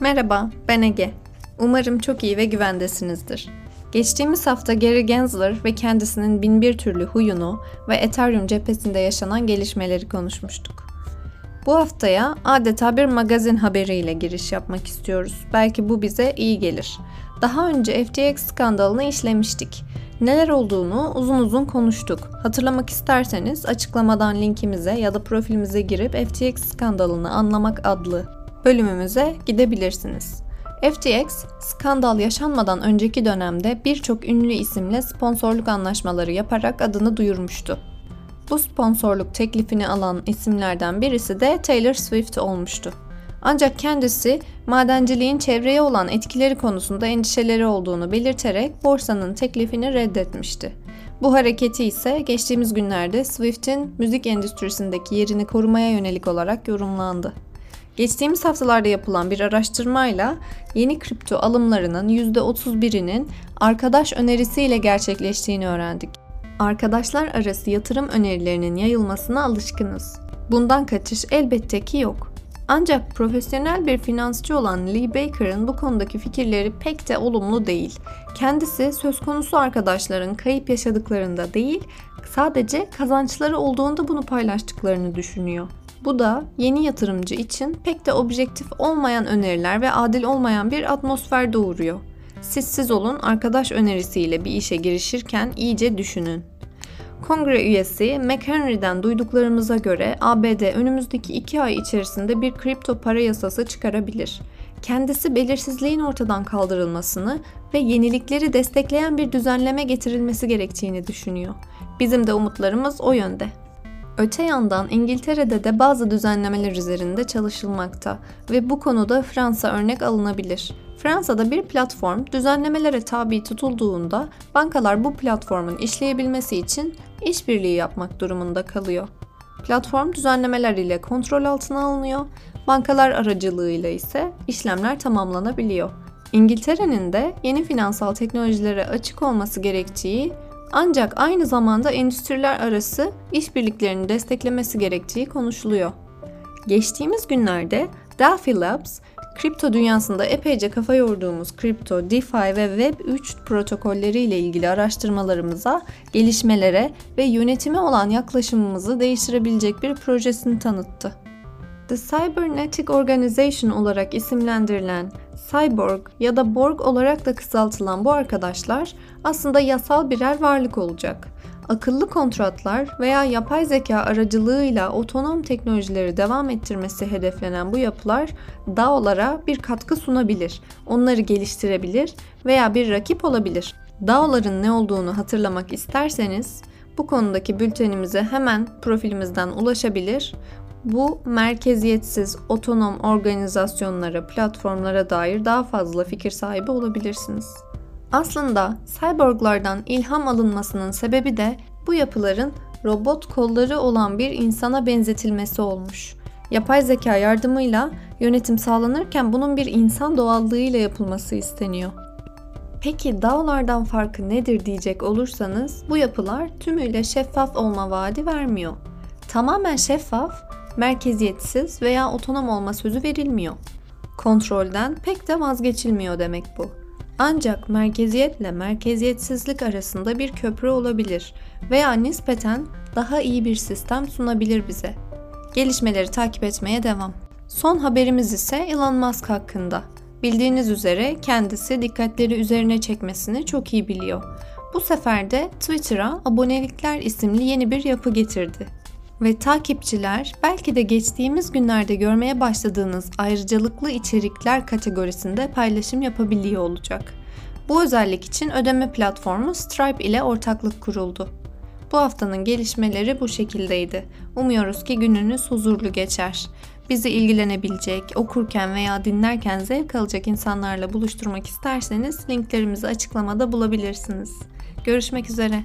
Merhaba, ben Ege. Umarım çok iyi ve güvendesinizdir. Geçtiğimiz hafta Gary Gensler ve kendisinin binbir türlü huyunu ve Ethereum cephesinde yaşanan gelişmeleri konuşmuştuk. Bu haftaya adeta bir magazin haberiyle giriş yapmak istiyoruz. Belki bu bize iyi gelir. Daha önce FTX skandalını işlemiştik. Neler olduğunu uzun uzun konuştuk. Hatırlamak isterseniz açıklamadan linkimize ya da profilimize girip FTX skandalını anlamak adlı bölümümüze gidebilirsiniz. FTX, skandal yaşanmadan önceki dönemde birçok ünlü isimle sponsorluk anlaşmaları yaparak adını duyurmuştu. Bu sponsorluk teklifini alan isimlerden birisi de Taylor Swift olmuştu. Ancak kendisi madenciliğin çevreye olan etkileri konusunda endişeleri olduğunu belirterek borsanın teklifini reddetmişti. Bu hareketi ise geçtiğimiz günlerde Swift'in müzik endüstrisindeki yerini korumaya yönelik olarak yorumlandı. Geçtiğimiz haftalarda yapılan bir araştırmayla yeni kripto alımlarının %31'inin arkadaş önerisiyle gerçekleştiğini öğrendik. Arkadaşlar arası yatırım önerilerinin yayılmasına alışkınız. Bundan kaçış elbette ki yok. Ancak profesyonel bir finansçı olan Lee Baker'ın bu konudaki fikirleri pek de olumlu değil. Kendisi söz konusu arkadaşların kayıp yaşadıklarında değil, sadece kazançları olduğunda bunu paylaştıklarını düşünüyor. Bu da yeni yatırımcı için pek de objektif olmayan öneriler ve adil olmayan bir atmosfer doğuruyor. Siz olun arkadaş önerisiyle bir işe girişirken iyice düşünün. Kongre üyesi McHenry'den duyduklarımıza göre ABD önümüzdeki iki ay içerisinde bir kripto para yasası çıkarabilir. Kendisi belirsizliğin ortadan kaldırılmasını ve yenilikleri destekleyen bir düzenleme getirilmesi gerektiğini düşünüyor. Bizim de umutlarımız o yönde. Öte yandan İngiltere'de de bazı düzenlemeler üzerinde çalışılmakta ve bu konuda Fransa örnek alınabilir. Fransa'da bir platform düzenlemelere tabi tutulduğunda bankalar bu platformun işleyebilmesi için işbirliği yapmak durumunda kalıyor. Platform düzenlemeler ile kontrol altına alınıyor, bankalar aracılığıyla ise işlemler tamamlanabiliyor. İngiltere'nin de yeni finansal teknolojilere açık olması gerektiği ancak aynı zamanda endüstriler arası işbirliklerini desteklemesi gerektiği konuşuluyor. Geçtiğimiz günlerde Delphi Labs, kripto dünyasında epeyce kafa yorduğumuz kripto, DeFi ve Web3 protokolleri ile ilgili araştırmalarımıza, gelişmelere ve yönetime olan yaklaşımımızı değiştirebilecek bir projesini tanıttı. The Cybernetic Organization olarak isimlendirilen Cyborg ya da Borg olarak da kısaltılan bu arkadaşlar aslında yasal birer varlık olacak. Akıllı kontratlar veya yapay zeka aracılığıyla otonom teknolojileri devam ettirmesi hedeflenen bu yapılar DAO'lara bir katkı sunabilir, onları geliştirebilir veya bir rakip olabilir. DAO'ların ne olduğunu hatırlamak isterseniz bu konudaki bültenimize hemen profilimizden ulaşabilir bu merkeziyetsiz otonom organizasyonlara, platformlara dair daha fazla fikir sahibi olabilirsiniz. Aslında cyborglardan ilham alınmasının sebebi de bu yapıların robot kolları olan bir insana benzetilmesi olmuş. Yapay zeka yardımıyla yönetim sağlanırken bunun bir insan doğallığıyla yapılması isteniyor. Peki dağlardan farkı nedir diyecek olursanız bu yapılar tümüyle şeffaf olma vaadi vermiyor. Tamamen şeffaf merkeziyetsiz veya otonom olma sözü verilmiyor. Kontrolden pek de vazgeçilmiyor demek bu. Ancak merkeziyetle merkeziyetsizlik arasında bir köprü olabilir veya nispeten daha iyi bir sistem sunabilir bize. Gelişmeleri takip etmeye devam. Son haberimiz ise Elon Musk hakkında. Bildiğiniz üzere kendisi dikkatleri üzerine çekmesini çok iyi biliyor. Bu sefer de Twitter'a abonelikler isimli yeni bir yapı getirdi ve takipçiler belki de geçtiğimiz günlerde görmeye başladığınız ayrıcalıklı içerikler kategorisinde paylaşım yapabiliyor olacak. Bu özellik için ödeme platformu Stripe ile ortaklık kuruldu. Bu haftanın gelişmeleri bu şekildeydi. Umuyoruz ki gününüz huzurlu geçer. Bizi ilgilenebilecek, okurken veya dinlerken zevk alacak insanlarla buluşturmak isterseniz linklerimizi açıklamada bulabilirsiniz. Görüşmek üzere.